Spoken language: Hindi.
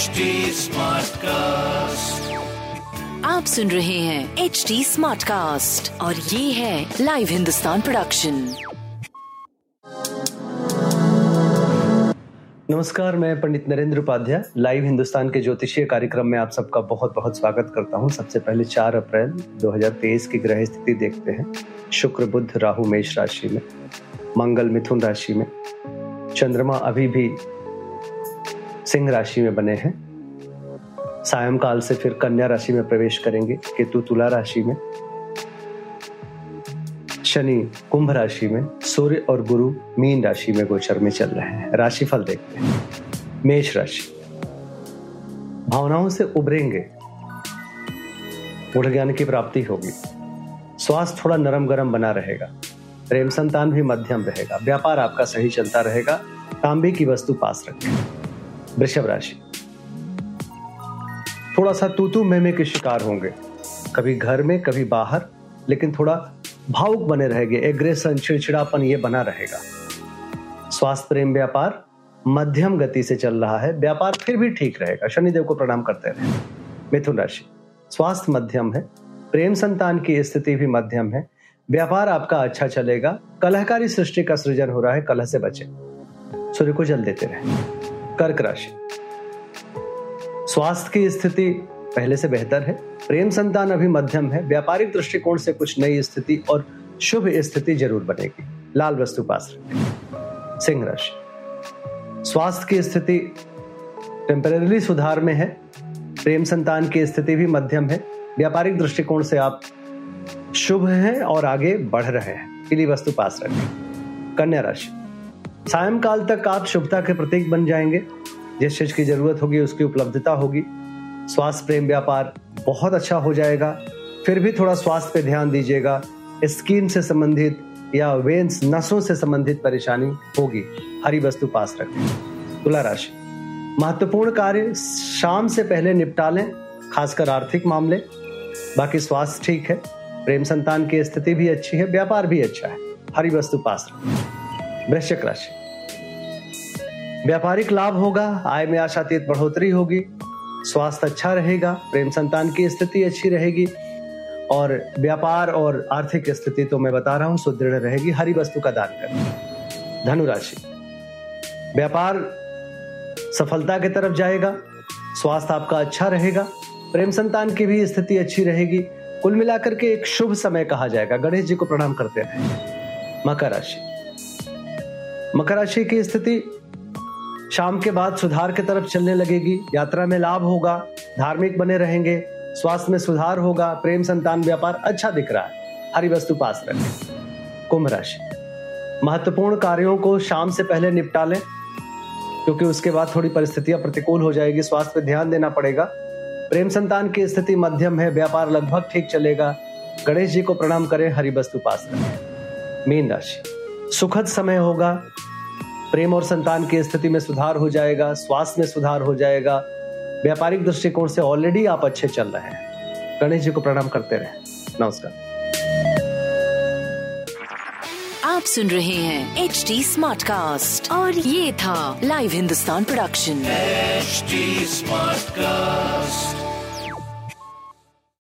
HD Smartcast. आप सुन रहे हैं एच डी स्मार्ट कास्ट और ये है लाइव हिंदुस्तान प्रोडक्शन नमस्कार मैं पंडित नरेंद्र उपाध्याय लाइव हिंदुस्तान के ज्योतिषीय कार्यक्रम में आप सबका बहुत बहुत स्वागत करता हूँ। सबसे पहले 4 अप्रैल 2023 की ग्रह स्थिति देखते हैं। शुक्र बुध राहु मेष राशि में मंगल मिथुन राशि में। चंद्रमा अभी भी सिंह राशि में बने हैं। सायंकाल से फिर कन्या राशि में प्रवेश करेंगे, केतु तुला राशि में। शनि कुंभ राशि में, सूर्य और गुरु मीन राशि में गोचर में चल रहे हैं। राशिफल देखते हैं। मेष राशि। भावनाओं से उभरेंगे। गुण ज्ञान की प्राप्ति होगी। स्वास्थ्य थोड़ा नरम गरम बना रहेगा। प्रेम संतान भी मध्यम रहेगा। व्यापार आपका सही चलता रहेगा। तांबे की वस्तु पास रखें। वृषभ राशि। थोड़ा सा तूतू, मेमे के शिकार होंगे। कभी घर में, कभी बाहर, लेकिन थोड़ा भावुक बने रहेंगे। एग्रेशन, चिड़चिड़ापन, ये बना रहेगा। स्वास्थ्य प्रेम व्यापार मध्यम गति से चल रहा है। व्यापार फिर भी ठीक रहेगा। शनिदेव को प्रणाम करते रहे। मिथुन राशि। स्वास्थ्य मध्यम है। प्रेम संतान की स्थिति भी मध्यम है। व्यापार आपका अच्छा चलेगा। कलहकारी सृष्टि का सृजन हो रहा है। कलह से बचे। सूर्य को जल देते रहे। कर्क राशि। स्वास्थ्य की स्थिति पहले से बेहतर है। प्रेम संतान अभी मध्यम है। व्यापारिक दृष्टिकोण से कुछ नई स्थिति और शुभ स्थिति ज़रूर बनेगी। लाल वस्तु पास सिंह राशि। स्वास्थ्य की स्थिति टेम्पररी सुधार में है। प्रेम संतान की स्थिति भी मध्यम है। व्यापारिक दृष्टिकोण से आप शुभ हैं और आगे बढ़ रहे हैं। पीली वस्तु पास रखें। कन्या राशि। सायंकाल तक आप शुभता के प्रतीक बन जाएँगे। जिस चीज़ की ज़रूरत होगी, उसकी उपलब्धता होगी। स्वास्थ्य प्रेम व्यापार बहुत अच्छा हो जाएगा। फिर भी थोड़ा स्वास्थ्य पे ध्यान दीजिएगा। स्किन से संबंधित या वेन्स नसों से संबंधित परेशानी होगी। हरी वस्तु पास रखें। तुला राशि। महत्वपूर्ण कार्य शाम से पहले निपटा लें, खासकर आर्थिक मामले। बाकी स्वास्थ्य ठीक है। प्रेम संतान की स्थिति भी अच्छी है, व्यापार भी अच्छा है। हरी वस्तु पास रखें। वृश्चिक राशि। व्यापारिक लाभ होगा, आय में आशातीत बढ़ोतरी होगी, स्वास्थ्य अच्छा रहेगा, प्रेम संतान की स्थिति अच्छी रहेगी, और व्यापार और आर्थिक स्थिति तो मैं बता रहा हूँ सुदृढ़ रहेगी, हरी वस्तु का दान करें धनुराशि व्यापार सफलता की तरफ़ जाएगा, स्वास्थ्य आपका अच्छा रहेगा, प्रेम संतान की भी स्थिति अच्छी रहेगी, कुल मिलाकर के एक शुभ समय कहा जाएगा। गणेश जी को प्रणाम करते हैं। मकर राशि। मकर राशि की स्थिति शाम के बाद सुधार की तरफ़ चलने लगेगी। यात्रा में लाभ होगा, धार्मिक बने रहेंगे, स्वास्थ्य में सुधार होगा, प्रेम संतान व्यापार अच्छा दिख रहा है। हरी वस्तु पास रखें। कुंभ राशि। महत्वपूर्ण कार्यों को शाम से पहले निपटा लें, क्योंकि उसके बाद थोड़ी परिस्थितियाँ प्रतिकूल हो जाएगी। स्वास्थ्य पर ध्यान देना पड़ेगा। प्रेम संतान की स्थिति मध्यम है, व्यापार लगभग ठीक चलेगा। गणेश जी को प्रणाम करें, हरी वस्तु पास रखें। मीन राशि। सुखद समय होगा प्रेम और संतान की स्थिति में सुधार हो जाएगा स्वास्थ्य में सुधार हो जाएगा। व्यापारिक दृष्टिकोण से ऑलरेडी आप अच्छे चल रहे हैं। गणेश जी को प्रणाम करते रहे। नमस्कार। आप सुन रहे हैं एच डी स्मार्ट कास्ट और ये था live Hindustan production HD Smartcast.